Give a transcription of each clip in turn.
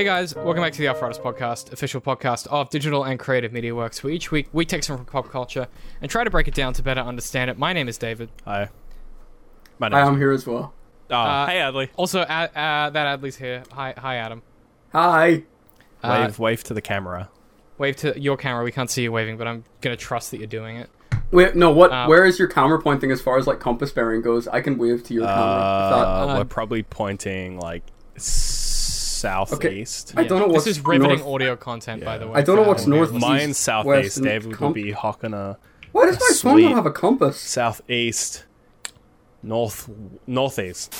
Hey guys, welcome back to the Arthritis Podcast, official podcast of digital and creative media works, where each week we take something from pop culture and try to break it down to better understand it. My name is David. Hi. My Hi, name's I'm here as well. Oh, Uh, hey Adley. Also, uh, uh, that Adley's here. Hi, hi, Adam. Hi. Uh, Wave, wave to the camera. wave to your camera. We can't see you waving, but I'm gonna trust that you're doing it. Wait, no. What? Uh, where is your camera pointing as far as like compass bearing goes? I can wave to your camera. If that- Uh, uh, we're probably pointing like southeast. I don't know This is riveting north- audio content, by the way. I don't know what's north- Mine's east, southeast. west, and David com- will be hawking a Why does my phone Sweet. not have a compass? southeast, north, northeast.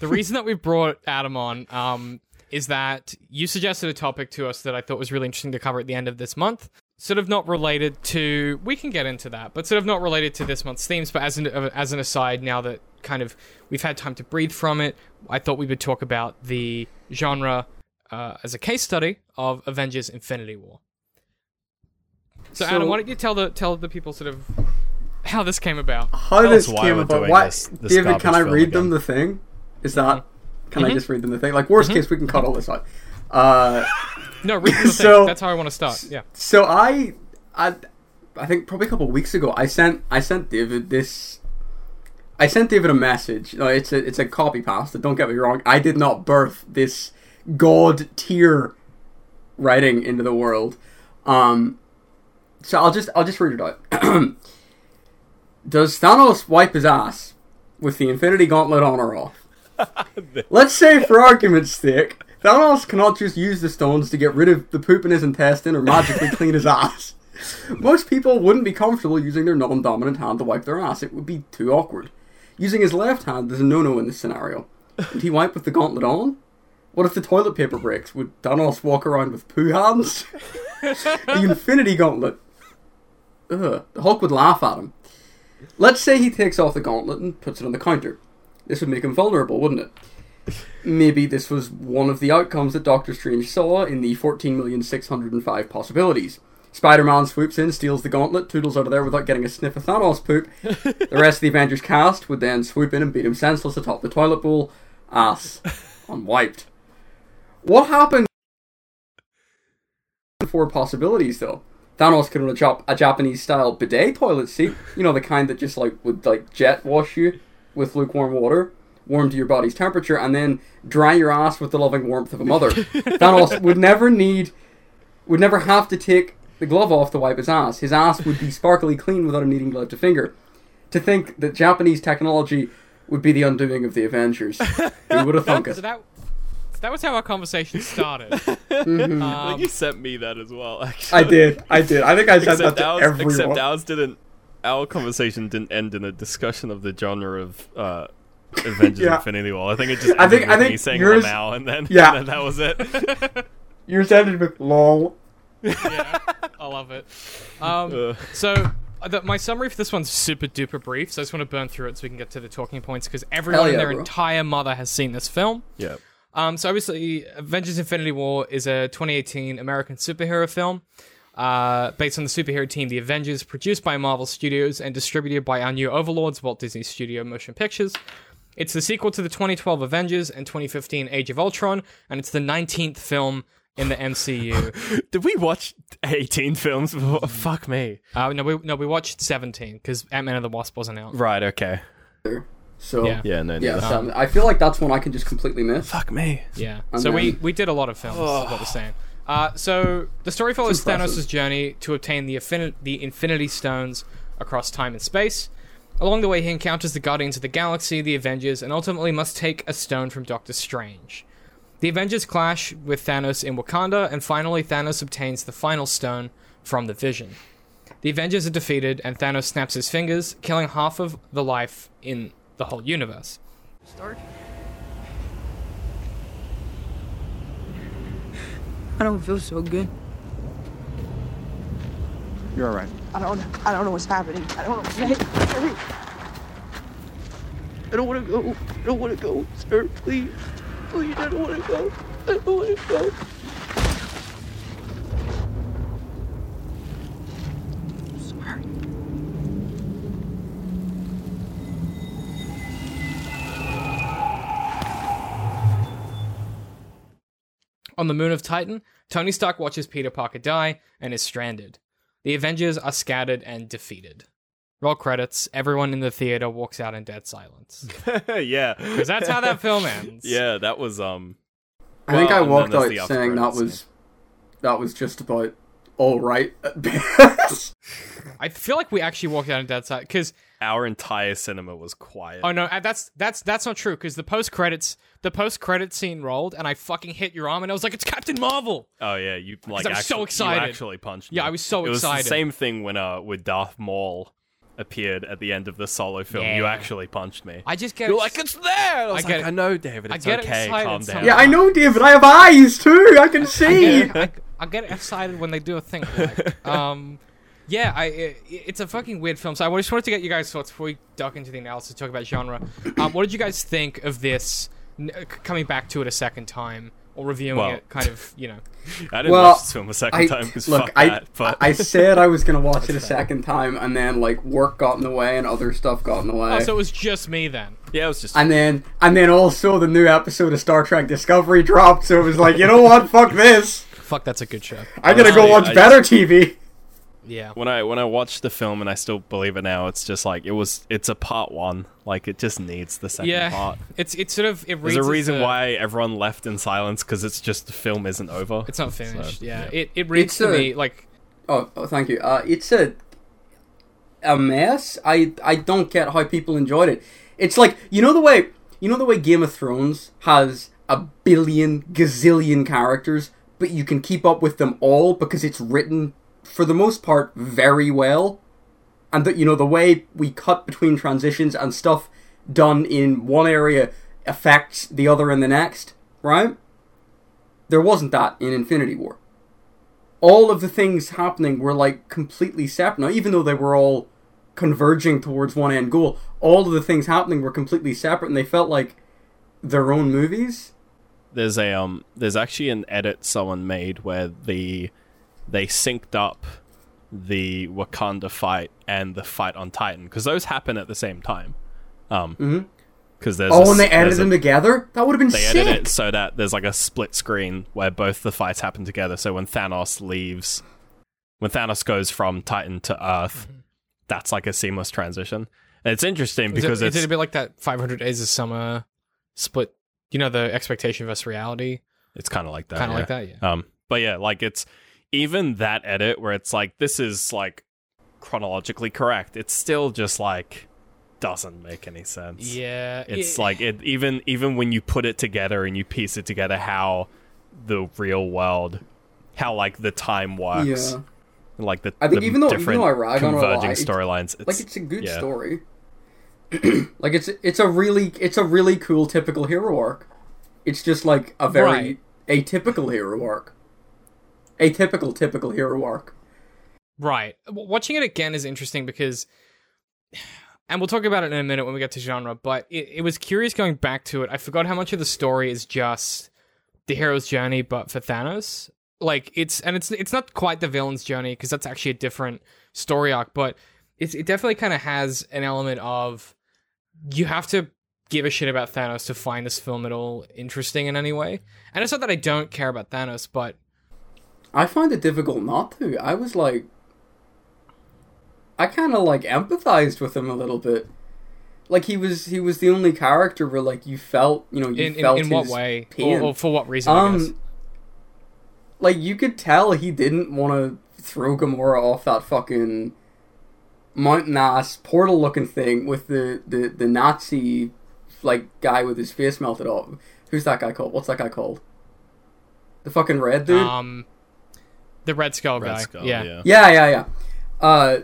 The reason that we brought Adam on um, is that you suggested a topic to us that I thought was really interesting to cover at the end of this month. Sort of not related to, we can get into that, but sort of not related to this month's themes. But as an as an aside, now that kind of we've had time to breathe from it, I thought we would talk about the genre uh, as a case study of Avengers: Infinity War. So, So- Adam, why don't you tell the tell the people sort of how this came about? How Tell this why came about? doing Why, this- this David? Can I film read them the thing? Is that? Can I Mhm. just read them the thing? Like worst case, we can cut all this out. Uh, No, read the So- thing. That's how I want to start. Yeah. so I, I, I think probably a couple of weeks ago, I sent I sent David this. I sent David a message. No, it's a it's a copy pasta. Don't get me wrong. I did not birth this god tier writing into the world. Um, so I'll just I'll just read it out. Does Thanos wipe his ass with the Infinity Gauntlet on or off? Let's say, for argument's sake, Thanos cannot just use the stones to get rid of the poop in his intestine or magically clean his ass. Most people wouldn't be comfortable using their non-dominant hand to wipe their ass. It would be too awkward. Using his left hand is a no-no in this scenario. Would he wipe with the gauntlet on? What if the toilet paper breaks? Would Thanos walk around with poo hands? the Infinity Gauntlet. Ugh. The Hulk would laugh at him. Let's say he takes off the gauntlet and puts it on the counter. This would make him vulnerable, wouldn't it? Maybe this was one of the outcomes that Doctor Strange saw in the 14,605 possibilities. Spider Man swoops in, steals the gauntlet, toodles out of there without getting a sniff of Thanos poop. the rest of the Avengers cast would then swoop in and beat him senseless atop the toilet bowl. Ass unwiped. What happened? Four possibilities though. Thanos could run a, a Japanese style bidet toilet seat. You know the kind that just like would like jet wash you with lukewarm water, warm to your body's temperature, and then dry your ass with the loving warmth of a mother. Thanos would never need, would never have to take the glove off to wipe his ass. His ass would be sparkly clean without him needing glove to finger. To think that Japanese technology would be the undoing of the Avengers. Who would have thunk So it? that, so that was how our conversation started. I Um, think you sent me that as well. Actually, I did. I did. I think I said that Except to ours, everyone. except ours didn't. Our conversation didn't end in a discussion of the genre of uh, Avengers: Yeah. Infinity War. I think it just I ended think- with I think me saying yours- Lamau, and then Yeah. and then that was it. Yours ended with lol. Yeah, I love it. Um, Uh, so uh, the, my summary for this one's super duper brief, so I just want to burn through it so we can get to the talking points because everyone Hell and yeah, their bro. entire mother has seen this film. yeah. Um, so obviously, Avengers: Infinity War is a 2018 American superhero film. Uh, based on the superhero team, the Avengers, produced by Marvel Studios and distributed by our new overlords, Walt Disney Studio Motion Pictures. It's the sequel to the 2012 Avengers and 2015 Age of Ultron, and it's the 19th film in the MCU. Did we watch 18 films before? Fuck me. uh, no, we no we watched 17 because Ant Man and the Wasp wasn't out. Right. Okay. So Yeah. Yeah. No. yeah, no. so I feel like that's one I can just completely miss. Fuck me. Yeah. And so we then- we did a lot of films. Is what we're saying. Uh, so the story follows It's impressive. Thanos' journey to obtain the, affini- the Infinity Stones across time and space. Along the way, he encounters the Guardians of the Galaxy, the Avengers, and ultimately must take a stone from Doctor Strange. The Avengers clash with Thanos in Wakanda, and finally, Thanos obtains the final stone from the Vision. The Avengers are defeated, and Thanos snaps his fingers, killing half of the life in the whole universe. Stark? I don't feel so good. You're all right. I don't I don't know what's happening. I don't know. Hey, hurry. I don't want to go. I don't want to go, sir. Please. Please, I don't want to go. I don't want to go. On the moon of Titan, Tony Stark watches Peter Parker die and is stranded. The Avengers are scattered and defeated. Roll credits. Everyone in the theater walks out in dead silence. yeah, Because that's how that film ends. yeah, that was um. I think I walked out saying that credits, was that was just about all right. I feel like we actually walked out in dead silence. Because Our entire cinema was quiet. Oh no, uh, that's that's that's not true. Because the post credits, the post credit scene rolled, and I fucking hit your arm, and I was like, "It's Captain Marvel." Oh yeah, you like I was so excited. You actually punched me. Yeah, I was so it was excited. the same thing when uh with Darth Maul appeared at the end of the solo film. You actually punched me. I just get You're like, it's there. I was I like, get- I know, David. I It's get okay. Calm down. sometimes. yeah, I know, David. I have eyes too. I can I see. get, I, I get excited when they do a thing. Like, um, yeah, I it, it's a fucking weird film. So I just wanted to get you guys' thoughts before we duck into the analysis, talk about genre. Um, what did you guys think of this? Coming back to it a second time or reviewing Well- it, kind of, you know. I didn't Well, watch this film a second I time because look. fuck I that. But I said I was gonna watch it a second time, and then like work got in the way and other stuff got in the way. Oh, so it was just me then. yeah, it was just and then and then also the new episode of Star Trek Discovery dropped, so it was like, you know what? Fuck this. Fuck, that's a good show. I gotta go watch I- better TV. Yeah. when I when I watched the film and I still believe it now. It's just like it was. It's a part one. Like it just needs the second Yeah, part. it's it's sort of it There's reads a reason a- why everyone left in silence because it's just the film isn't over. it's not finished. So, yeah. yeah. it it reads It's to a- me like Oh, oh thank you. Uh, it's a a mess. I I don't get how people enjoyed it. It's like you know the way you know the way Game of Thrones has a billion gazillion characters, but you can keep up with them all because it's written for the most part very well. And that you know the way we cut between transitions and stuff done in one area affects the other in the next, right? There wasn't that in Infinity War all of the things happening were like completely separate. Now, even though they were all converging towards one end goal, all of the things happening were completely separate, and they felt like their own movies. there's a um there's actually an edit someone made where the they synced up the Wakanda fight and the fight on Titan because those happen at the same time. Um, because there's Oh, a and they s- edited there's a- them together. That would have been They sick. edit it so that there's like a split screen where both the fights happen together. So when Thanos leaves, when Thanos goes from Titan to Earth, that's like a seamless transition. And it's interesting is because it, it's is it a bit like that 500 Days of Summer split? You know the expectation versus reality, it's kind of like that. kind of yeah. like that. Yeah. Um, but yeah, like it's even that edit where it's like this is like chronologically correct. It's still just like doesn't make any sense. Yeah. It's it- like it even even when you put it together and you piece it together, how the real world, how like the time works, yeah, like the I think the even though- even different though I rag on a lot, converging storylines. It's, like it's a good yeah. story. like it's it's a really it's a really cool typical hero arc. It's just like a very Right. atypical hero arc. Atypical typical typical hero arc. Right. Watching it again is interesting because, and we'll talk about it in a minute when we get to genre, but it, it was curious going back to it. I forgot how much of the story is just the hero's journey, but for Thanos. Like it's and it's it's not quite the villain's journey because that's actually a different story arc, but it's it definitely kind of has an element of you have to give a shit about Thanos to find this film at all interesting in any way. And it's not that I don't care about Thanos, but I find it difficult not to. I was like, I kind of like empathized with him a little bit. Like he was, he was the only character where like you felt, you know, you in in, felt in what his way or, or for what reason? Um, like you could tell he didn't want to throw Gamora off that fucking mountain ass portal looking thing with the the the Nazi like guy with his face melted off. Who's that guy called? What's that guy called? The fucking red dude. Um, the Red Skull Red guy. Skull, yeah. yeah. Yeah, yeah, yeah. Uh,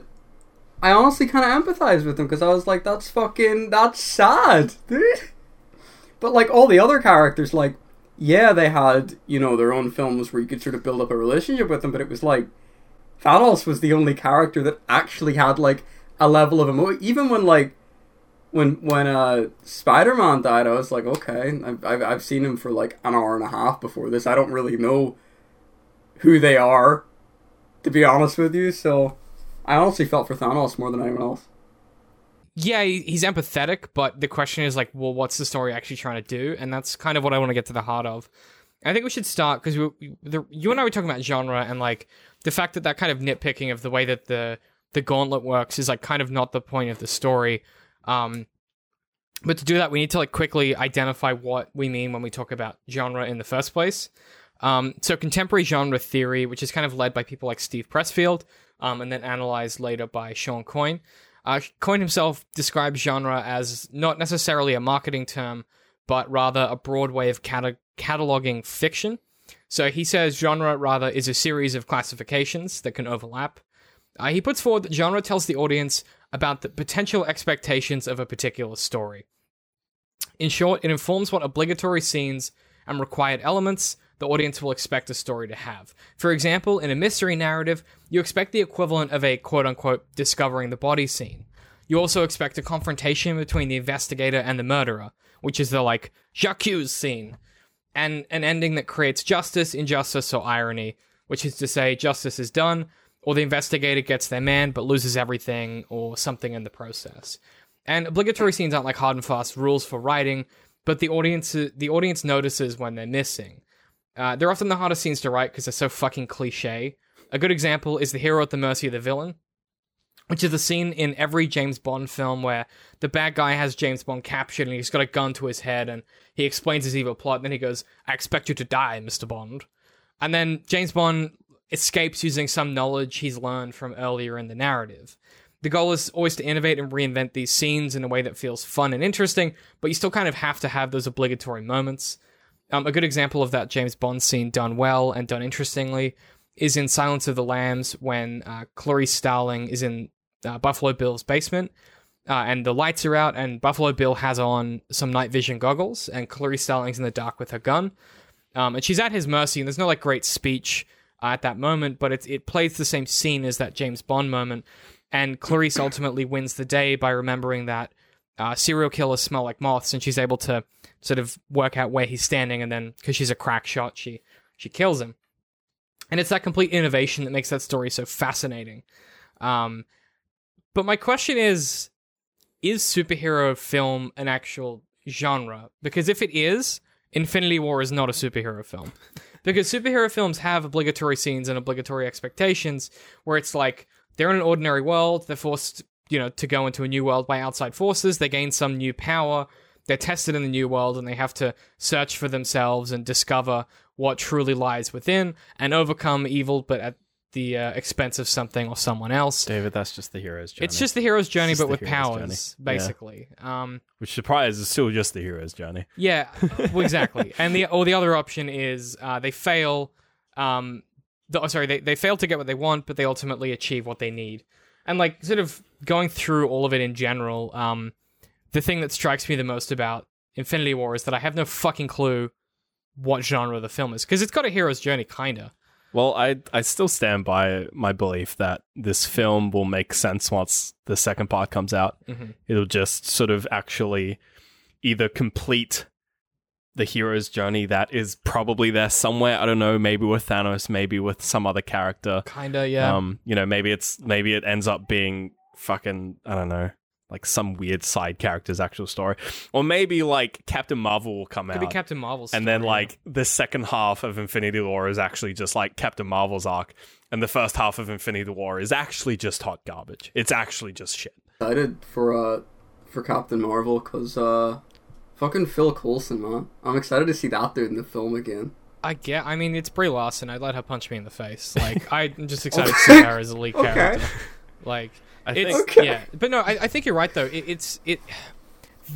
I honestly kind of empathized with him because I was like, that's fucking, that's sad, dude. But like all the other characters, like, yeah, they had, you know, their own films where you could sort of build up a relationship with them, but it was like, Thanos was the only character that actually had like a level of emotion. Even when like, when when uh Spider Man died, I was like, okay, I've, I've I've seen him for like an hour and a half before this. I don't really know who they are, to be honest with you. So I honestly felt for Thanos more than anyone else. Yeah, he's empathetic, but the question is like, well, what's the story actually trying to do? And that's kind of what I want to get to the heart of. I think we should start because we, you and I were talking about genre and like the fact that that kind of nitpicking of the way that the the gauntlet works is like kind of not the point of the story. Um, but to do that, we need to like quickly identify what we mean when we talk about genre in the first place. Um, so contemporary genre theory, which is kind of led by people like Steve Pressfield, um, and then analyzed later by Shawn Coyne. Uh, Coyne himself describes genre as not necessarily a marketing term, but rather a broad way of cata- cataloging fiction. So he says genre rather is a series of classifications that can overlap. Uh, he puts forward that genre tells the audience about the potential expectations of a particular story. In short, it informs what obligatory scenes and required elements the audience will expect a story to have. For example, in a mystery narrative, you expect the equivalent of a quote unquote discovering the body scene. You also expect a confrontation between the investigator and the murderer, which is the like j'accuse scene, and an ending that creates justice, injustice, or irony, which is to say justice is done, or the investigator gets their man but loses everything, or something in the process. And obligatory scenes aren't like hard and fast rules for writing, but the audience the audience notices when they're missing. Uh, they're often the hardest scenes to write because they're so fucking cliche. A good example is the hero at the mercy of the villain, which is the scene in every James Bond film where the bad guy has James Bond captured and he's got a gun to his head and he explains his evil plot. And then he goes, "I expect you to die, Mister Bond," and then James Bond escapes using some knowledge he's learned from earlier in the narrative. The goal is always to innovate and reinvent these scenes in a way that feels fun and interesting, but you still kind of have to have those obligatory moments. Um, a good example of that James Bond scene done well and done interestingly is in Silence of the Lambs when uh, Clarice Starling is in uh, Buffalo Bill's basement uh, and the lights are out and Buffalo Bill has on some night vision goggles and Clarice Starling's in the dark with her gun. Um, and she's at his mercy and there's no like great speech uh, at that moment, but it, it plays the same scene as that James Bond moment. And Clarice ultimately wins the day by remembering that uh, serial killers smell like moths, and she's able to sort of work out where he's standing, and then because she's a crack shot, she she kills him. And it's that complete innovation that makes that story so fascinating. Um, but my question is: Is superhero film an actual genre? Because if it is, Infinity War is not a superhero film. because superhero films have obligatory scenes and obligatory expectations where it's like they're in an ordinary world, they're forced, you know, to go into a new world by outside forces, they gain some new power, they're tested in the new world and they have to search for themselves and discover what truly lies within and overcome evil but at the uh, expense of something or someone else. David, that's just the hero's journey. It's just the hero's journey, but with powers, journey. Yeah. basically. Um, which surprises is still just the hero's journey. yeah, well, exactly. And the or the other option is uh, they fail. Um, the, oh, sorry, they they fail to get what they want, but they ultimately achieve what they need. And like sort of going through all of it in general, um, the thing that strikes me the most about Infinity War is that I have no fucking clue what genre the film is because it's got a hero's journey, kinda. Well, I I still stand by my belief that this film will make sense once the second part comes out. Mhm. It'll just sort of actually either complete the hero's journey that is probably there somewhere. I don't know, maybe with Thanos, maybe with some other character. Kinda, yeah. Um, you know, maybe it's maybe it ends up being fucking I don't know, like some weird side character's actual story, or maybe like Captain Marvel will come Could out. be Captain Marvel's and then story. like the second half of Infinity War is actually just like Captain Marvel's arc, and the first half of Infinity War is actually just hot garbage. It's actually just shit. I did for uh for Captain Marvel because uh fucking Phil Coulson man. I'm excited to see that dude in the film again. I get. I mean, it's Brie Larson. I'd let her punch me in the face. Like, I'm just excited to see her as a lead Okay. character. Like, I it's think- Okay. yeah. But no, I, I think you're right though. It, it's it.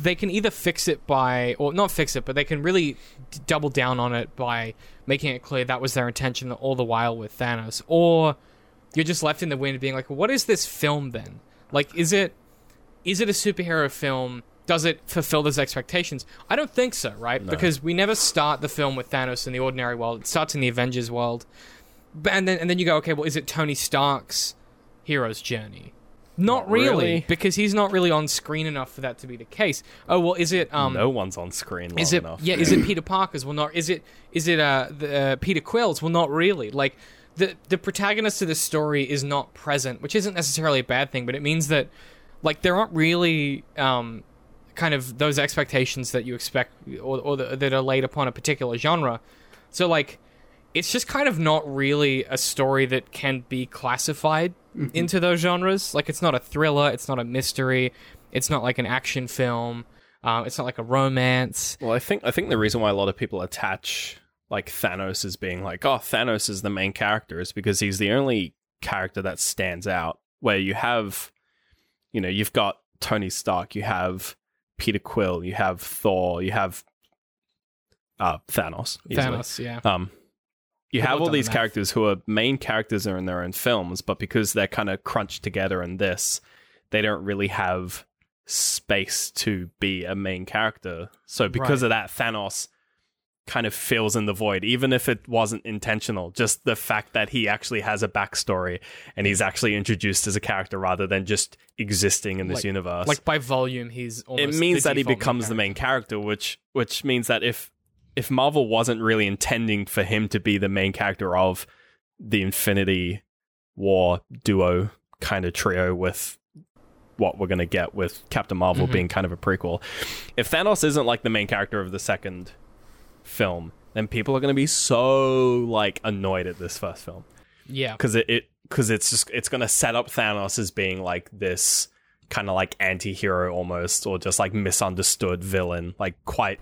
They can either fix it by, or not fix it, but they can really d- double down on it by making it clear that was their intention all the while with Thanos, or you're just left in the wind, being like, what is this film then? Like, is it is it a superhero film? Does it fulfill those expectations? I don't think so, right? Because we never start the film with Thanos in the ordinary world. It starts in the Avengers world. But, and then and then you go, okay, well, is it Tony Stark's hero's journey? Not, Not really, really. because he's not really on screen enough for that to be the case. Oh well, is it um no one's on screen long is it enough. yeah? Is it Peter Parker's? Well, not. Is it is it uh, the, uh Peter Quill's? Well, not really. Like the the protagonist of this story is not present, which isn't necessarily a bad thing, but it means that like there aren't really um kind of those expectations that you expect or, or the, that are laid upon a particular genre. So like, it's just kind of not really a story that can be classified into those genres. Like, it's not a thriller. It's not a mystery. It's not like an action film. Um, it's not like a romance. Well, I think I think the reason why a lot of people attach like Thanos as being like, oh, Thanos is the main character is because he's the only character that stands out. Where you have, you know, you've got Tony Stark, you have Peter Quill, you have Thor, you have uh, Thanos. easily. Thanos, yeah. Um, you have all these characters who are main characters are in their own films, but because they're kind of crunched together in this, they don't really have space to be a main character. So because Right. of that, Thanos kind of fills in the void, even if it wasn't intentional. Just the fact that he actually has a backstory and he's actually introduced as a character rather than just existing in this Like- universe Like by volume, he's almost it means that he becomes the main character, which which means that if if Marvel wasn't really intending for him to be the main character of the Infinity War duo kind of trio with what we're gonna get with Captain Marvel Mhm. being kind of a prequel, if Thanos isn't like the main character of the second film, then people are gonna be so like annoyed at this first film Yeah. because it it because it's just it's gonna set up Thanos as being like this kind of like anti-hero almost or just like misunderstood villain like quite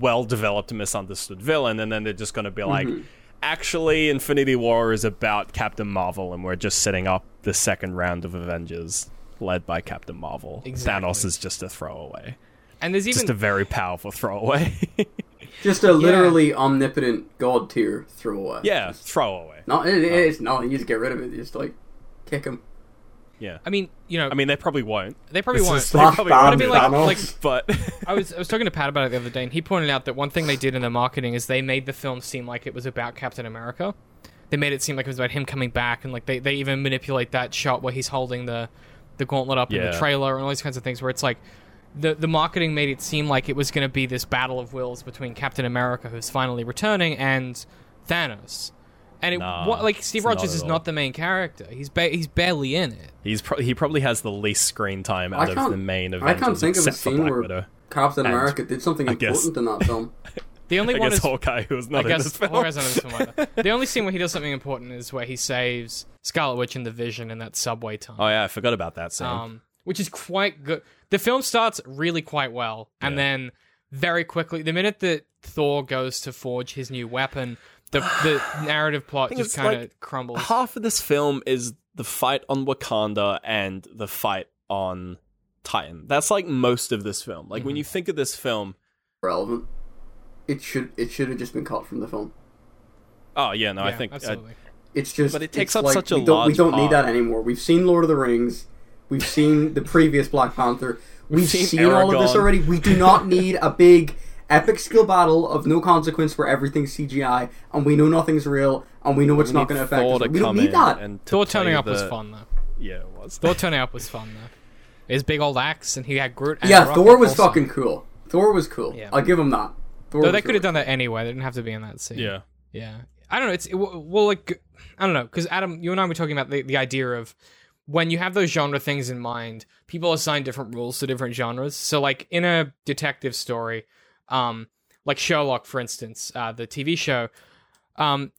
well developed misunderstood villain and then they're just gonna be like mm-hmm. actually infinity war is about captain marvel and we're just setting up the second round of avengers led by captain marvel Exactly. thanos is just a throwaway And there's even just a very powerful throwaway Just a literally omnipotent god tier throwaway. yeah throwaway No, it, it's not. You just get rid of it. You just like kick him. Yeah I mean, you know, i mean they probably won't they probably this won't. is- They probably won't. I mean, like- like- but I was I was talking to Pat about it the other day, and he pointed out that one thing they did in the marketing is they made the film seem like it was about Captain America. They made it seem like it was about him coming back, and like they, they even manipulate that shot where he's holding the the gauntlet up in the trailer and all these kinds of things. Where it's like the the marketing made it seem like it was going to be this battle of wills between Captain America, who's finally returning, and Thanos. And it Nah, what, like Steve Rogers is not the main character. He's ba- he's barely in it. He's pro- he probably has the least screen time out of the main I Avengers. can't think of a except for scene Black where Widow. Captain And America did something I guess- important in that film. The only I one guess is Hawkeye, who was I not in guess this film. Hawkeye's not in this film either. The only scene where he does something important is where he saves Scarlet Witch and the Vision in that subway tunnel, oh yeah, I forgot about that scene. um, which is quite good. The film starts really quite well, and Yeah. then very quickly, the minute that Thor goes to forge his new weapon, the the narrative plot just kind of like, crumbles. Half of this film is the fight on Wakanda and the fight on Titan. That's like most of this film. Like when Mm-hmm. you think of this film, Relevant. It should it should have just been cut from the film. oh yeah, no, I think uh, absolutely. It's just But it takes up like, such a we don't, we don't need part. that anymore. We've seen Lord of the Rings. We've seen the previous Black Panther. We've, seen seen, all of this already. We do not need a big epic skill battle of no consequence where everything's CGI and we know nothing's real and we know it's not going to affect us. to We don't need that. And to Thor turning up was fun though. Yeah, it was. Thor turning up was fun though. His big old axe, and he had Groot. And yeah, Rocket Thor was also. fucking cool. Thor was cool. Yeah. I'll give him that. Thor Though they could have done that anyway. They didn't have to be in that scene. Yeah. Yeah, I don't know. It's it, well, like I don't know, because Adam, you and I were talking about the, the idea of when you have those genre things in mind, people assign different rules to different genres. So, like in a detective story, um, like Sherlock, for instance, uh, the TV show, um,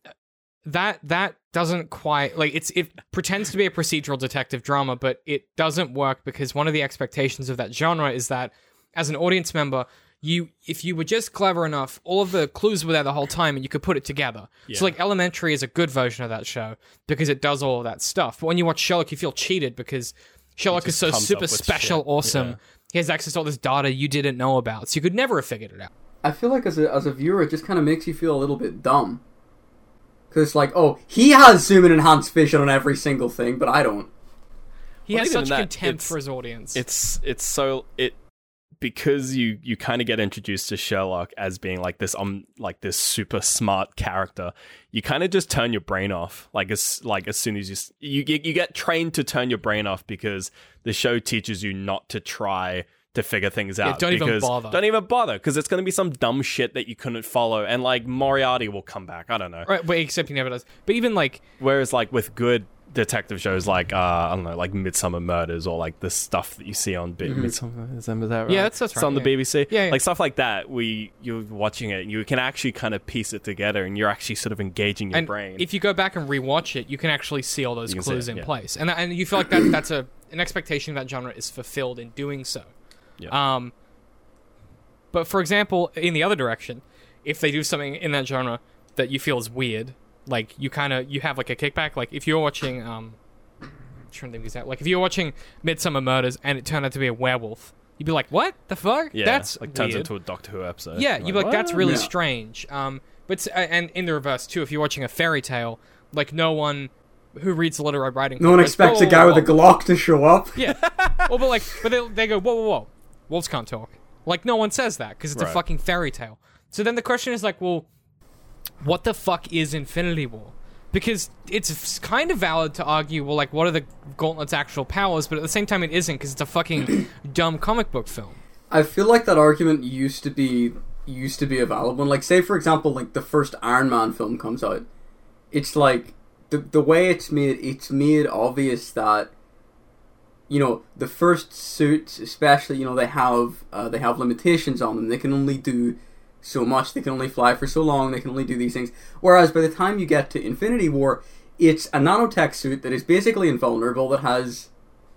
that that doesn't quite like it's it pretends to be a procedural detective drama, but it doesn't work because one of the expectations of that genre is that as an audience member, you if you were just clever enough, all of the clues were there the whole time, and you could put it together. So like Elementary is a good version of that show because it does all of that stuff. But when you watch Sherlock, you feel cheated because Sherlock is so super special, shit. awesome. Yeah. He has access to all this data you didn't know about, so you could never have figured it out. I feel like as a as a viewer, it just kind of makes you feel a little bit dumb. Because it's like, oh, he has zoom and enhanced vision on every single thing, but I don't. He Well, has such that, contempt for his audience. it's it's so it because you you kind of get introduced to Sherlock as being like this um like this super smart character. You kind of just turn your brain off like as like as soon as you you you get trained to turn your brain off because the show teaches you not to try to figure things out. don't even bother. Don't even bother because it's going to be some dumb shit that you couldn't follow, and like Moriarty will come back. I don't know. right, but except he never does. But even like Whereas like with good detective shows like uh, I don't know, like Midsomer Murders or like the stuff that you see on B- Midsomer. Is that right? Yeah, that's- that's It's on right, the yeah. BBC. Yeah, yeah. like stuff like that. We you're watching it, and you can actually kind of piece it together, and you're actually sort of engaging your and brain. if you go back and rewatch it, you can actually see all those You can see clues it, in yeah. place, and and you feel like that that's a an expectation of that genre is fulfilled in doing so. Yeah. Um, but for example, in the other direction, if they do something in that genre that you feel is weird, like you kind of you have like a kickback. Like if you're watching, um, I'm trying to think of that. Like if you're watching Midsomer Murders and it turned out to be a werewolf, you'd be like, "What the fuck? yeah, that's like turns weird." into a Doctor Who episode. Yeah, you'd be like, that's really Yeah. strange. Um, but uh, and in the reverse too, if you're watching a fairy tale, like no one who reads the Little Red Riding No one Hood goes, expects "Whoa, a guy with a. Glock to show up. Yeah. well, but like, but they, they go, whoa, whoa, whoa, wolves can't talk. Like no one says that because it's a fucking fairy tale. So then the question is like, well, what the fuck is Infinity War? Because it's kind of valid to argue, well, like, what are the Gauntlet's actual powers? But at the same time, it isn't because it's a fucking dumb comic book film. I feel like that argument used to be used to be a valid one. Like, say for example, like the first Iron Man film comes out, it's like the the way it's made. It's made obvious that you know the first suits, especially you know they have uh, they have limitations on them. They can only do so much. They can only fly for so long. They can only do these things. Whereas by the time you get to Infinity War, it's a nanotech suit that is basically invulnerable. That has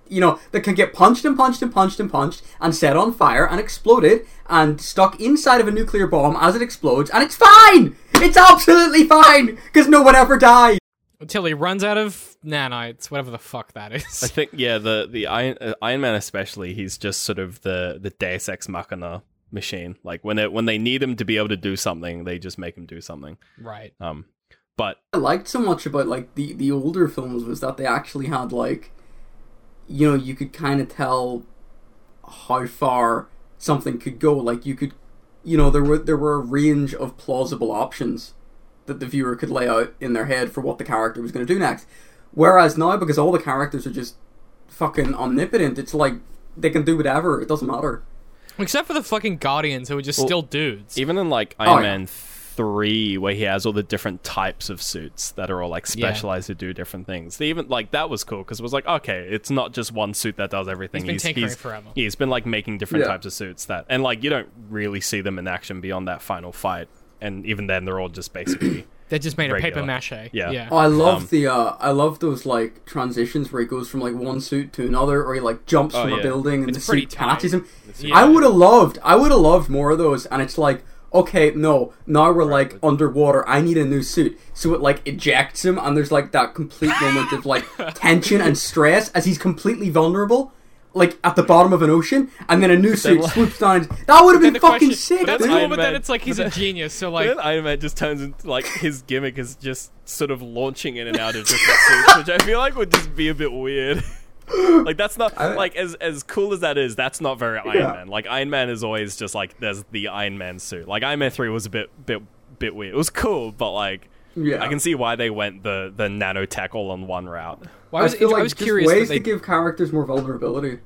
you know, that can get punched and punched and punched and punched and set on fire and exploded and stuck inside of a nuclear bomb as it explodes, and it's fine! It's absolutely fine! Because no one ever died! Until he runs out of nanites, whatever the fuck that is. I think yeah, the the Iron uh, Iron Man especially, he's just sort of the the Deus Ex Machina machine. Like when it when they need him to be able to do something, they just make him do something. right. Um, but I liked so much about, like, the, the older films was that they actually had, like, you know, you could kind of tell how far something could go. Like, you could, you know, there were, there were a range of plausible options that the viewer could lay out in their head for what the character was going to do next. Whereas now, because all the characters are just fucking omnipotent, it's like they can do whatever. It doesn't matter. Except for the fucking Guardians, who are just Well, still dudes. even in like Oh, Iron yeah. Man three, where he has all the different types of suits that are all like Yeah. specialized to do different things. They even like that was cool because it was like okay, it's not just one suit that does everything. He's been tinkering forever. yeah, He's been like making different Yeah. types of suits that, and like you don't really see them in action beyond that final fight. And even then, they're all just basically They just made a paper mache. Yeah. Yeah. Oh, I love Um, the uh, I love those like transitions where he goes from like one suit to another, or he like jumps Oh, from a building and It's the pretty suit catches him. Yeah. I would have loved, I would have loved more of those. And it's like, okay, no, now we're like underwater. I need a new suit, so it like ejects him, and there's like that complete moment of like tension and stress as he's completely vulnerable. Like at the bottom of an ocean, and then a new suit like- swoops down. That would have been fucking question- sick, but that's dude. cool, but then it's like he's but a genius. So like, then Iron Man just turns into like his gimmick is just sort of launching in and out of different suits, which I feel like would just be a bit weird. like that's not I- like as as cool as that is. That's not very Iron Yeah. Man. Like Iron Man is always just like there's the Iron Man suit. Like Iron Man three was a bit bit bit weird. It was cool, but like Yeah. I can see why they went the the nanotech all on one route. well, I was, I feel like I was curious. ways they, to give characters more vulnerability.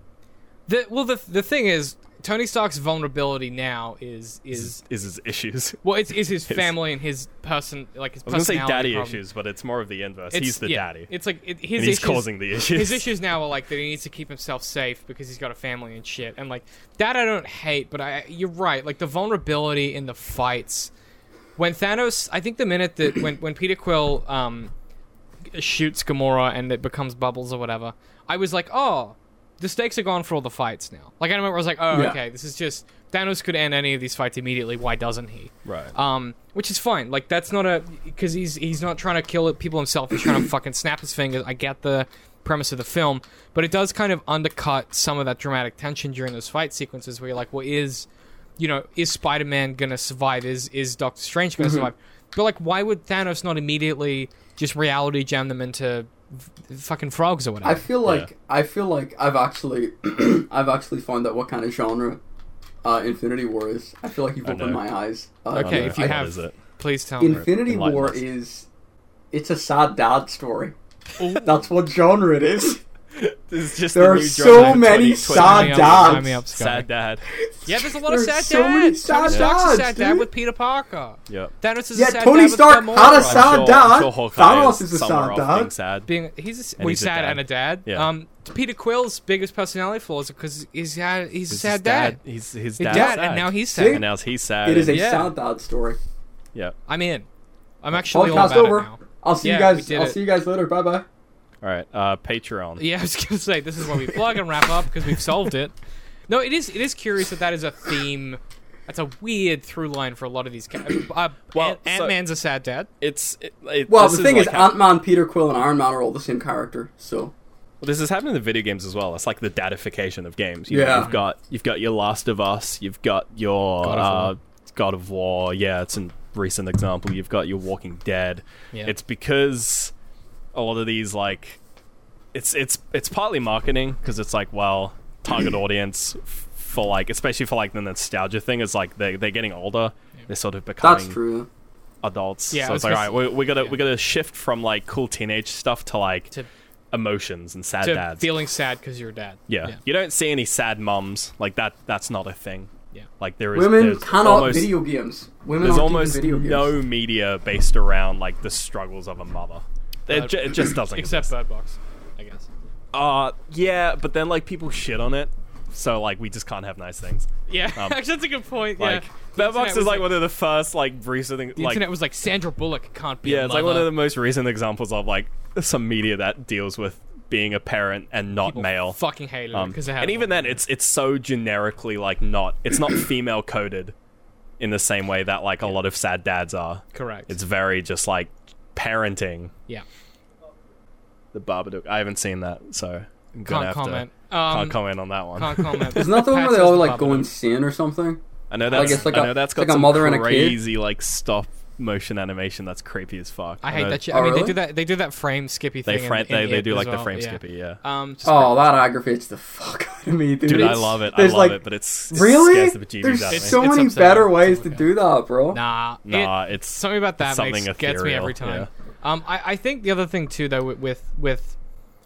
the, well, the the thing is, Tony Stark's vulnerability now is is Is his issues? well, it's is his His- family and his person, like his I was gonna say personality daddy problem. issues, but it's more of the inverse. It's- he's the yeah, daddy. It's like it, his and he's issues, causing the issues. His issues now are like that he needs to keep himself safe because he's got a family and shit. And like that, I don't hate, but I you're right. Like the vulnerability in the fights when Thanos. I think the minute that when when Peter Quill um shoots Gamora and it becomes bubbles or whatever, I was like, oh, the stakes are gone for all the fights now. Like I remember I was like, oh, Yeah. okay, this is just Thanos could end any of these fights immediately. Why doesn't he? right. Um, which is fine. Like that's not a because he's he's not trying to kill people himself. He's trying to fucking snap his fingers. I get the premise of the film, but it does kind of undercut some of that dramatic tension during those fight sequences where you're like, well, is you know, is Spider Man gonna survive? Is is Doctor Strange gonna survive? But like, why would Thanos not immediately just reality gem them into f- fucking frogs or whatever? I feel like I feel like I've actually I've actually found out what kind of genre uh, Infinity War is. I feel like you've opened my eyes. Uh, Okay, if you what have- it? Please tell me. Infinity War is it's a sad dad story. That's what genre it is. This is just There the are new so drama of many 2020. sad me up, dads. sign me up, Scott. Sad dad. Yeah, there's a lot of sad so many dads. sad Tony Stark's a dads, sad dad dude. with Peter Parker. Yep. Thanos is Yeah, a sad Tony dad Stark with had a Gamora. sad sure, dad. Sure Thanos is a sad dad. being sad. being he's a, well, he's he's a sad dad. and a dad. Yeah. Um, Peter Quill's biggest personality flaw is because he's had he's a His sad dad. dad. He's his His dad's dad, sad. and now he's See? sad. and now he's sad. It is a Yeah. sad dad story. yeah. I'm in. I'm actually all Podcast about over. it now. I'll see you guys. I'll see you guys later. Bye bye. All right. Uh, Patreon. Yeah, I was gonna say this is where we plug and wrap up because we've solved it. No, it is it is curious that that is a theme. That's a weird through line for a lot of these. Ca- uh, Well, Ant- so- Ant-Man's a sad dad. It's it, it, Well, the thing is, like how- Ant Man, Peter Quill, and Iron Man are all the same character. So Well, this is happening in the video games as well. It's like the dadification of games. You know, Yeah. you've got you've got your Last of Us. You've got your God of uh, War. God of War. Yeah, it's a recent example. You've got your Walking Dead. Yeah. It's because a lot of these like it's it's it's partly marketing because it's like well target audience f- for like especially for like the nostalgia thing is like they they're getting older. They're sort of becoming that's true. adults. Yeah, so it's like gonna all right, we, we gotta yeah. we gotta shift from like cool teenage stuff to like To- emotions and sad to dads. feeling sad because you're a dad. Yeah. yeah. you don't see any sad mums like that. That's not a thing. Yeah. like there is Women cannot almost, video games. Women There's almost even video games. no media based around like the struggles of a mother. It, ju- it just doesn't. Except exist. Bird Box, I guess. uh, yeah, but then like people shit on it, so like we just can't have nice things. Yeah, Um, actually, that's a good point. Like yeah. Bird Box is was like, one of the first like recent things. The Like internet was like Sandra Bullock can't be. yeah, a it's like one mother. of the most recent examples of like some media that deals with being a parent and not People male. Fucking hated Um, because and even then, it's it's so generically like not it's not female coded in the same way that like a lot of sad dads are. correct. It's very just like parenting. yeah. The Babadook. I haven't seen that, so I'm gonna Can't have comment. to Um, can't comment on that one. Can't comment. Isn't that the one where they all the like go Babadook. insane or something? I know that's it's like I a- know that's it's got like a some mother and a kid. crazy like stop motion animation that's creepy as fuck. I know hate that shit. Oh, I mean, really? they do that. They do that frame skippy They thing. in- frame in they, they do as like the frame yeah. skippy, yeah. Um, just Oh, that aggravates the fuck out of me, dude. Dude, I love it. I love like, it, but it's it Really? scares the bejeebies There's out of me. so It's many upsetting. better ways to do that, bro. Nah, Nah, it- it's something about that something makes, gets me every time. yeah. Um, I, I think the other thing too, though, with, with with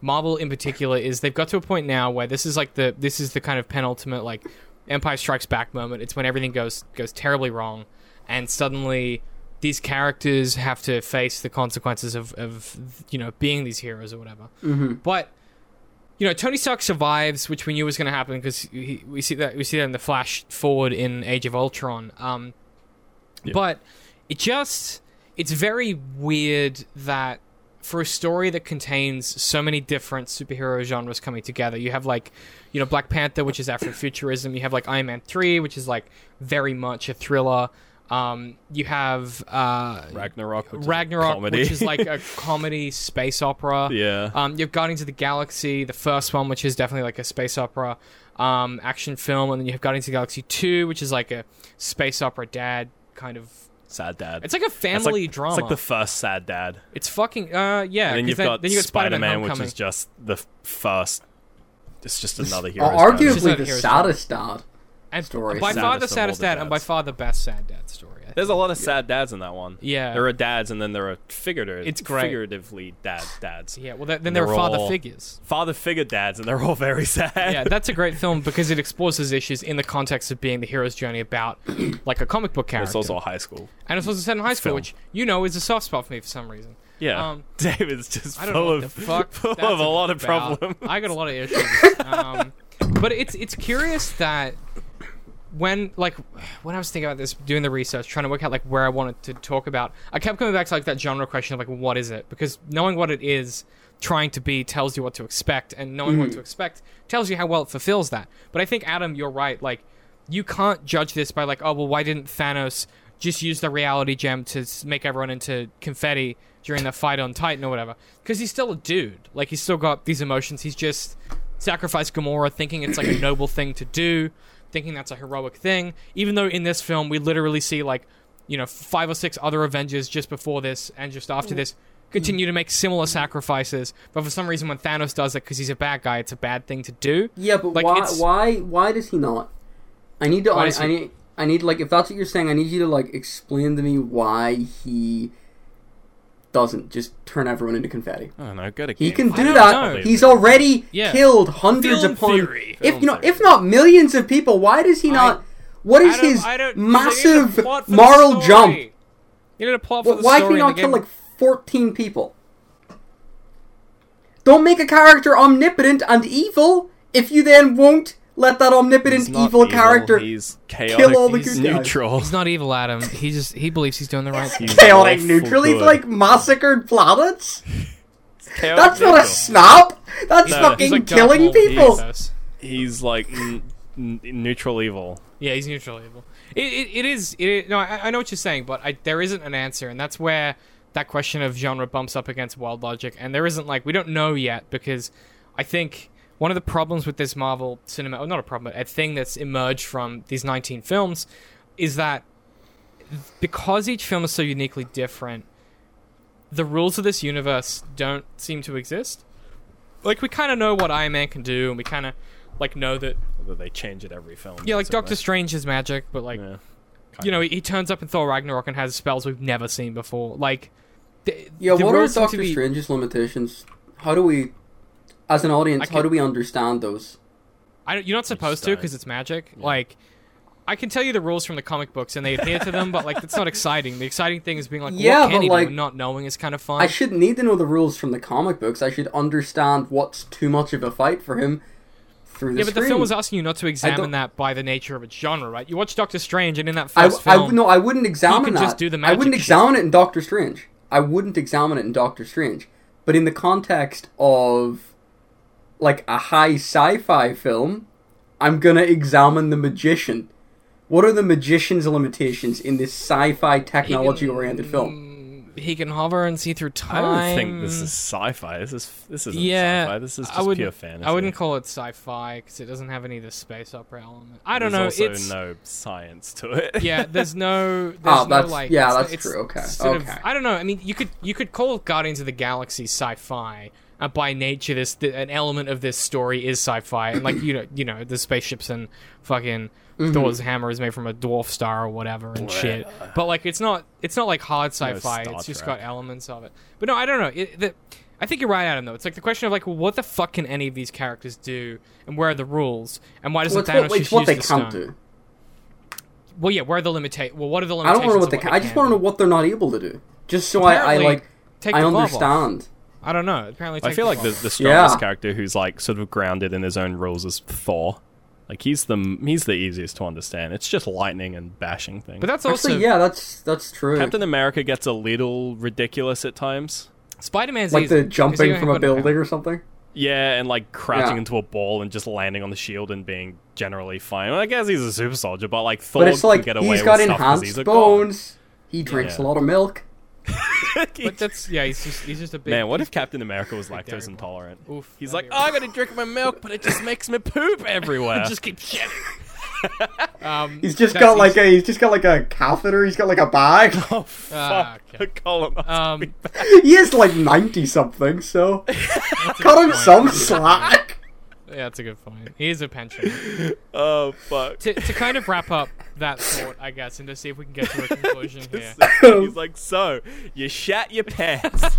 Marvel in particular, is they've got to a point now where this is like the this is the kind of penultimate like Empire Strikes Back moment. It's when everything goes goes terribly wrong, and suddenly these characters have to face the consequences of, of you know being these heroes or whatever. Mm-hmm. But you know, Tony Stark survives, which we knew was going to happen because we see that we see that in the flash forward in Age of Ultron. Um, Yeah. But it just it's very weird that for a story that contains so many different superhero genres coming together, you have like you know Black Panther, which is Afrofuturism. You have like Iron Man three, which is like very much a thriller. Um, you have uh, Ragnarok, which is Ragnarok, comedy. which is like a comedy space opera. yeah. Um, you have Guardians of the Galaxy, the first one, which is definitely like a space opera, um, action film, and then you have Guardians of the Galaxy two, which is like a space opera dad kind of. sad dad. It's like a It's family like, drama. It's like the first sad dad. It's fucking uh yeah. and then 'cause you've then, got, then you got Spider Spider-Man, which is just the first. It's just another hero. Arguably the saddest dad. And story. by far the Saddest of all saddest the dad, and by far the best sad dad story. I think. There's a lot of sad dads in that one. Yeah. There are dads, and then there are figurative. It's great. Figuratively dad dads. yeah, well, then, then there They're father figures. Father figure dads, and they're all very sad. yeah, that's a great film because it explores those issues in the context of being the hero's journey about like a comic book character. It's also a high school. and it's also set in high school, film. which you know is a soft spot for me for some reason. Yeah. Um, David's just I don't full know what of the fuck. full of a lot of about. problems. I got a lot of issues. um, but it's it's curious that when like when I was thinking about this, doing the research, trying to work out like where I wanted to talk about, I kept coming back to like that genre question of like what is it? Because knowing what it is, trying to be tells you what to expect, and knowing what mm-hmm. to expect tells you how well it fulfills that. But I think Adam, you're right. Like you can't judge this by like, oh well, why didn't Thanos just use the reality gem to make everyone into confetti during the fight on Titan or whatever? Because he's still a dude. Like he's still got these emotions. He's just sacrificed Gamora, thinking it's like a noble thing to do, thinking that's a heroic thing. Even though in this film we literally see like, you know, five or six other Avengers just before this and just after mm. this continue to make similar sacrifices. But for some reason, when Thanos does it because he's a bad guy, it's a bad thing to do. Yeah, but Like, why? Why? Why does he not? I need to. I, he- I need. I need like if that's what you're saying. I need you to like explain to me why he doesn't just turn everyone into confetti. I don't know. Go to He can do that. know. He's already Yeah. killed hundreds Film upon, theory. if Film you know, theory. if not millions of people. Why does he not? What is I his massive you need a plot for the moral jump? You need a plot for Wh- the Why can story he not kill like fourteen people? Don't make a character omnipotent and evil if you then won't let that omnipotent He's not evil, character He's chaotic. kill all the he's good guys. neutral. He's not evil, Adam. He just he believes he's doing the right thing. He's chaotic awful neutral. He's like massacred planets. Chaotic That's not a neutral. snap. That's No, fucking like killing Darth people. Jesus. He's like n- n- neutral evil. Yeah, he's neutral evil. It, it, it is. It, is- no, I, I know what you're saying, but I, there isn't an answer, and that's where that question of genre bumps up against wild logic. And there isn't like we don't know yet because I think one of the problems with this Marvel cinema, oh, not a problem, but a thing that's emerged from these 19 films is that because each film is so uniquely different, the rules of this universe don't seem to exist. Like we kind of know what Iron Man can do, and we kind of like know that That they change it every film. yeah, like. Doctor Strange is magic, but like Yeah. you know, he, he turns up in Thor Ragnarok and has spells we've never seen before. Like, the, Yeah, the what are rules seem to Doctor be- Strange's limitations? How do we, as an audience, I how do we understand those? I you're not supposed to because it's magic. Like, I can tell you the rules from the comic books and they adhere to them, but like that's not exciting. The exciting thing is being like, Yeah, what can but, like, do? Not knowing is kind of fun. I shouldn't need to know the rules from the comic books. I should understand what's too much of a fight for him through the yeah, but the film was asking you not to examine that by the nature of its genre, right? You watch Doctor Strange, and in that first I, film, no, I wouldn't examine could that. just do the magic I wouldn't magic shit. examine it in Doctor Strange. I wouldn't examine it in Doctor Strange. But in the context of like a high sci-fi film, I'm gonna examine the magician. What are the magician's limitations in this sci-fi technology-oriented film? he can hover and see through time. I don't think this is sci-fi. This is this isn't yeah, sci-fi. This is I wouldn't, pure fantasy. I wouldn't call it sci-fi because it doesn't have any of the space opera element. I don't There's know. Also it's no science to it. yeah. There's no. Ah, there's Oh, no, that's- like, yeah, it's- that's it's true, okay, sort of- okay. I don't know. I mean, you could you could call Guardians of the Galaxy sci-fi. Uh, by nature, this th- an element of this story is sci-fi, and like you know, you know, the spaceships and fucking Mm-hmm. Thor's hammer is made from a dwarf star or whatever and shit. But like, it's not it's not like hard sci-fi. Star it's just got elements of it. But no, I don't know. It, the, I think you're right, Adam. Though it's like the question of like, well, what the fuck can any of these characters do, and where are the rules, and why doesn't Well, Thanos what, just what use they the can't stone? do. Well, yeah, where are the limita- Well, what are the limitations? I limitations? don't know what they can. I just want to know what they're not able to do. Just so I, I like take I understand. off. Understand. I don't know. Apparently, I feel like the, the strongest Yeah. character who's like sort of grounded in his own rules is Thor. Like he's the he's the easiest to understand. It's just lightning and bashing things. But that's also Actually, yeah, that's that's true. Captain America gets a little ridiculous at times. Spider-Man's like easy, the 'cause jumping from a ain't got no building or something. Yeah, and like crouching Yeah. into a ball and just landing on the shield and being generally fine. Well, I guess he's a super soldier, but like Thor But it's like can get away he's got with stuff 'cause enhanced he's a god. bones. He drinks Yeah. a lot of milk. But that's yeah. He's just he's just a big Man, what if Captain America was lactose intolerant? Oof, He's like, oh, I gotta drink my milk, but it just makes me poop everywhere. just keep shitting. um, He's just got like he's- a he's just got like a catheter. He's got like a bag. oh Ah, fuck, okay. a colonoscopy. Um, he is like ninety something, so that's a cut him some slack. Yeah, that's a good point. He is a pensioner. oh fuck. to, to kind of wrap up that thought, I guess, and to see if we can get to a conclusion here. He's like, so you shat your pants.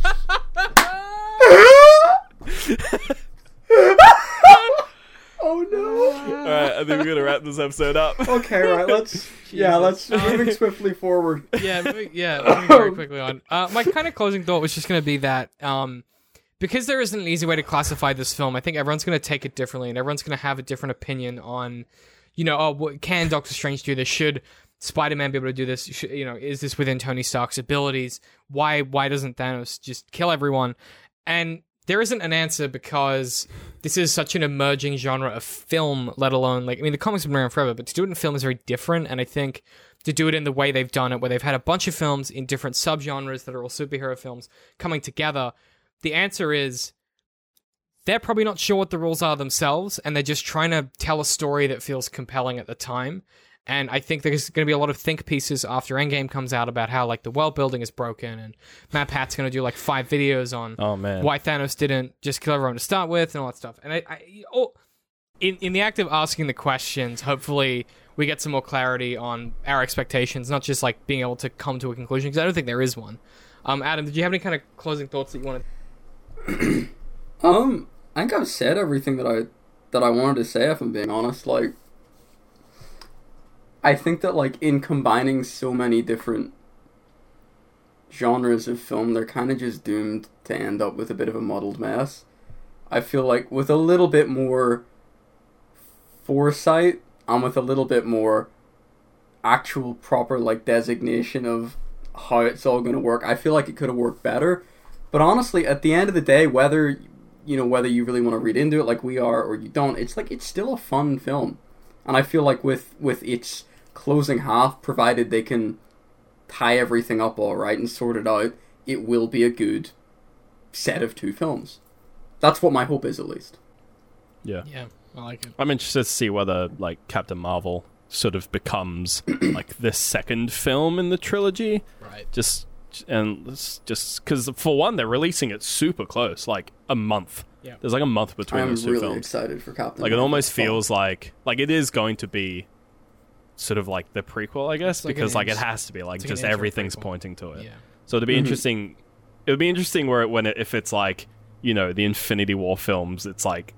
oh no. All right, I think we're gonna wrap this episode up. Okay, right. Let's yeah. Let's Jesus. moving swiftly forward. yeah, moving- yeah. Moving very quickly on. Uh, my kind of closing thought was just going to be that um, because there isn't an easy way to classify this film, I think everyone's going to take it differently, and everyone's going to have a different opinion on, you know, oh, what, can Doctor Strange do this? Should Spider-Man be able to do this? Should, you know, is this within Tony Stark's abilities? Why why doesn't Thanos just kill everyone? And there isn't an answer because this is such an emerging genre of film, let alone like I mean the comics have been around forever, but to do it in film is very different. And I think to do it in the way they've done it, where they've had a bunch of films in different subgenres that are all superhero films coming together, the answer is they're probably not sure what the rules are themselves, and they're just trying to tell a story that feels compelling at the time. And I think there's going to be a lot of think pieces after Endgame comes out about how like the world building is broken, and MatPat's going to do like five videos on Oh man. why Thanos didn't just kill everyone to start with and all that stuff. And I, I oh, in in the act of asking the questions, hopefully we get some more clarity on our expectations, not just like being able to come to a conclusion because I don't think there is one. Um, Adam, did you have any kind of closing thoughts that you wanted? Um, I think I've said everything that I that I wanted to say. If I'm being honest, like, I think that like in combining so many different genres of film, they're kind of just doomed to end up with a bit of a muddled mess. I feel like with a little bit more foresight and with a little bit more actual proper like designation of how it's all going to work, I feel like it could have worked better. But honestly, at the end of the day, whether you know whether you really want to read into it like we are or you don't, it's like it's still a fun film. And I feel like with with its closing half, provided they can tie everything up all right and sort it out, it will be a good set of two films. That's what my hope is, at least. Yeah. Yeah, I like it. I'm interested to see whether like Captain Marvel sort of becomes like the second film in the trilogy. Right. Just and it's just because for one, they're releasing it super close, like a month. Yeah. There's like a month between I'm those two really films. excited for Captain. Like it Marvel. almost It's fun. feels like like it is going to be sort of like the prequel, I guess, like because an like it has to be like like just everything's prequel. pointing to it. Yeah. So it'd be Mhm. interesting. It would be interesting where it, when it, if it's like you know the Infinity War films, it's like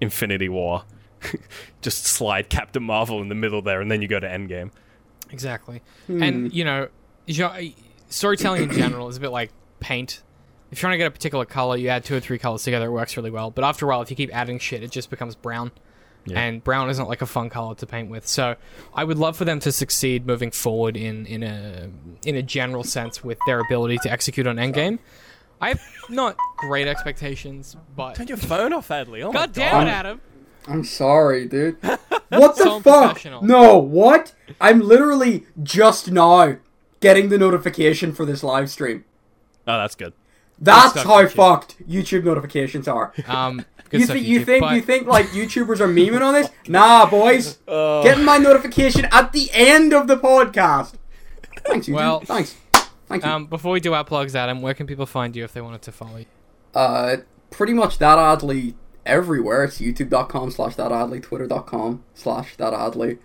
Infinity War, just slide Captain Marvel in the middle there, and then you go to Endgame. Exactly. Hmm. And you know, gen- storytelling in general is a bit like paint. If you're trying to get a particular color, you add two or three colors together, it works really well. But after a while, if you keep adding shit, it just becomes brown. Yeah. And brown isn't like a fun color to paint with. So I would love for them to succeed moving forward in, in a in a general sense with their ability to execute on Endgame. I have not great expectations, but Turn your phone off, Adley. Oh God damn it, Adam! I'm sorry, dude. What the So fuck? unprofessional. No, what? I'm literally just now getting the notification for this live stream. Oh, that's good. That's stuff, how YouTube. fucked YouTube notifications are. Um, good You, stuff, thi- you YouTube, think but- you think like YouTubers are memeing on this? Nah, boys. Getting my notification at the end of the podcast. Thanks, YouTube. Well, thanks. Thank you. Um, before we do our plugs, Adam, where can people find you if they wanted to follow you? Uh, pretty much that oddly everywhere. It's youtube.com slash that Adley, twitter.com slash that Adley,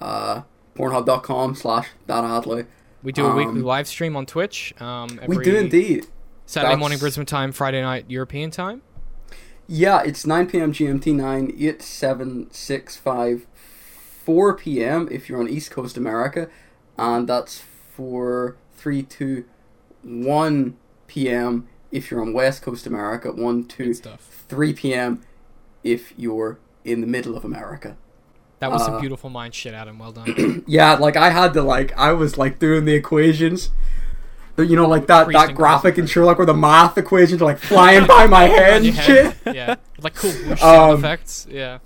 uh, pornhub.com slash that Adley. We do a weekly Um, live stream on Twitch. Um, every We do indeed. Saturday That's- morning Brisbane time, Friday night European time. Yeah, it's 9 p.m. GMT, 9, 8, 7, 6, 5, 4 p.m. if you're on East Coast America, and that's 4, 3, 2, 1 p.m. if you're on West Coast America, 1, 2, stuff. 3 p.m. if you're in the middle of America. That was some Uh, beautiful mind shit, Adam. Well done. Yeah, like I had to like I was like doing the equations. The- You know, like that Priest that and graphic in Sherlock where the math equations are like flying by my head and shit. yeah, like cool Um, effects. Yeah.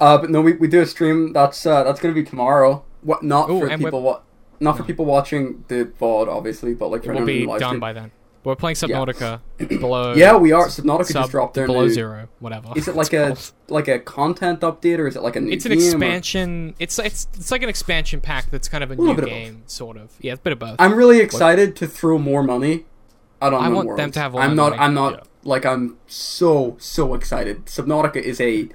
Uh, but no, we, we do a stream. That's uh, that's gonna be tomorrow. What not Ooh, for people wa- not for people watching the VOD, obviously, but like It for will be done stream. by then. But we're playing Yeah. Subnautica below. Yeah, we are. Subnautica sub, just dropped their below new. zero, whatever. Is it like a called. like a content update or is it like a new It's an game, or- expansion. It's it's it's like an expansion pack that's kind of a Little new bit of game, sort of. Yeah, it's a bit of both. I'm really excited to throw more money I don't. I want them to have I'm not. money. I'm not. Yeah. Like I'm so so excited. Subnautica is a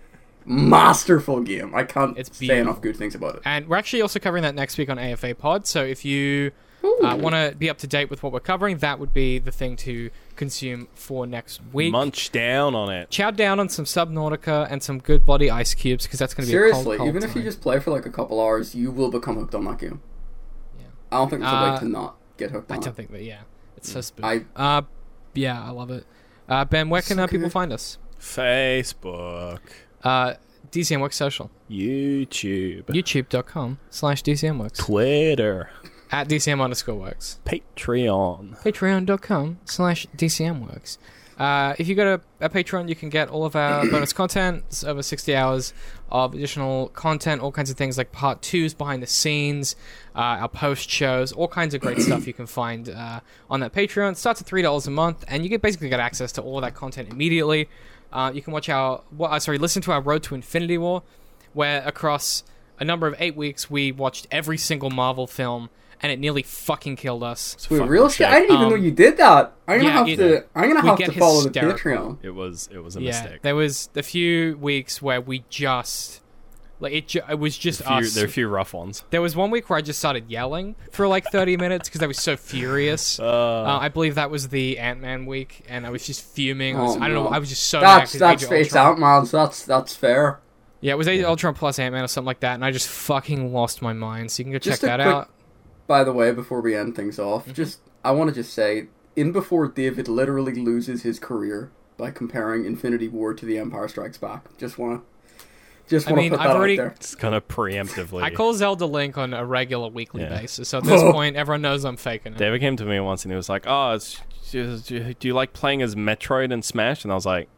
masterful game. I can't It's say beautiful. enough good things about it. And we're actually also covering that next week on AFA Pod. So if you uh, want to be up to date with what we're covering, that would be the thing to consume for next week. Munch down on it. Chow down on some Subnautica and some good body ice cubes because that's going to be a Seriously, cold, cold even if you just play for like a couple hours, you will become hooked on that game. Yeah. I don't think there's a Uh, way to not get hooked I don't it. think that. Yeah, it's so spooky. I Uh, yeah, I love it. Uh, ben, where can So uh, people find us? Facebook, Uh, DCMworks Social, YouTube, youtube.com slash DCMworks, Twitter, at DCM underscore works. Patreon. patreon.com slash dcmworks uh, if you go to a patreon you can get all of our bonus content it's over 60 hours of additional content all kinds of things like part twos behind the scenes uh, our post shows all kinds of great stuff you can find uh, on that patreon it starts at $3 a month and you get basically get access to all that content immediately uh, you can watch our well, uh, sorry listen to our road to infinity war where across a number of eight weeks we watched every single marvel film and it nearly fucking killed us wait, fucking real shit. I didn't even Um, know you did that. I'm gonna yeah, have it- to. I'm gonna have to follow the hysterical. Patreon. It was it was a yeah, mistake. there was a few weeks where we just Like it, ju- it was just Few, us. there are a few rough ones. There was one week where I just started yelling for like 30 minutes because I was so furious. Uh, I believe that was the Ant Man week, and I was just fuming. I, was, Oh, I don't know. I was just so That's mad 'cause that's Age it's Ultron- out, man. That's that's fair. Yeah, it was Age of Ultron plus Ant Man or something like that, and I just fucking lost my mind. So you can go check Just a that quick- out. By the way, before we end things off, Mm-hmm. just I want to just say, in before David literally loses his career by comparing Infinity War to The Empire Strikes Back. Just wanna, just I wanna mean, put I've already- there. It's kind of preemptively. I call Zelda Link on a regular weekly Yeah. basis. So at this point, everyone knows I'm faking it. David came to me once and he was like, "Oh, it's, do, do you like playing as Metroid in Smash?" And I was like,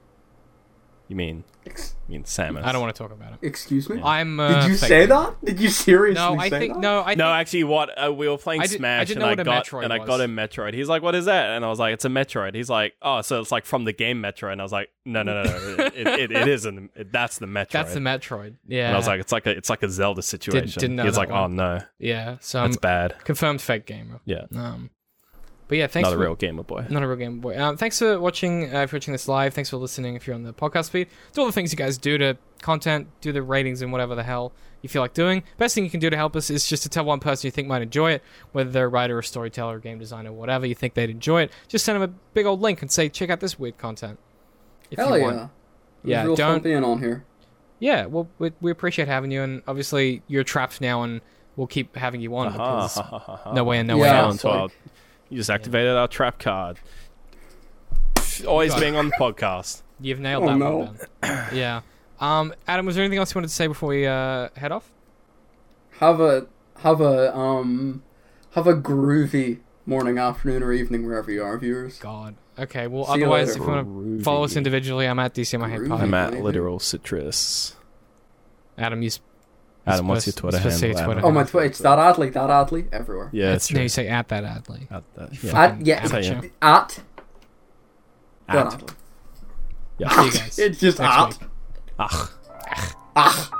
"You mean Ex- you mean Samus?" I don't want to talk about it. excuse me. I'm. Uh, Did you say it. that? Did you seriously No, I say think that? no. I No, think, actually, what uh, we were playing I did- Smash, didn't and I got Metroid and I got him Metroid. He's like, "What is that?" And I was like, "It's a Metroid." He's like, "Oh, so it's like from the game Metroid." And I was like, "No, no, no, no. it, it, it isn't. It, that's the Metroid." that's the Metroid. Yeah. And I was like, "It's like a it's like a Zelda situation." didn't know He's like, one. "Oh no, yeah. So I'm that's bad." confirmed fake gamer. Yeah, Um, but yeah, thanks not a for real gamer boy. Not a real Game Boy. Um, thanks for watching. Uh, if you're watching this live, thanks for listening. If you're on the podcast feed, do all the things you guys do to content, do the ratings and whatever the hell you feel like doing. Best thing you can do to help us is just to tell one person you think might enjoy it, whether they're a writer, a storyteller, a game designer, or whatever you think they'd enjoy it. Just send them a big old link and say, check out this weird content. If Hell you yeah. want. It Yeah, real don't- being on here. Yeah, well, we, we appreciate having you, and obviously you're trapped now, and we'll keep having you on because no way and no way out. Onto our- you just activated our trap card. Always being on the podcast. You've nailed Oh, that no. one. Ben. yeah. Um, Adam, was there anything else you wanted to say before we uh, head off? Have a have a um have a groovy morning, afternoon, or evening wherever you are, viewers. God. Okay. Well, See you otherwise, later. if you want to follow us individually, I'm at DC My Head Groovy. Pod. I'm at literal citrus. Adam, you. s- Adam, what's your Twitter you're supposed handle? your Adam? Twitter Oh my Twitter, it's that Adley, that Adley, everywhere. Yeah, That's, it's no, you say at that Adley. At that- yeah. At fucking yeah, amateur. yeah. at that At. Adley. Yeah. See you guys. It's just next at. week. Ach. Ah.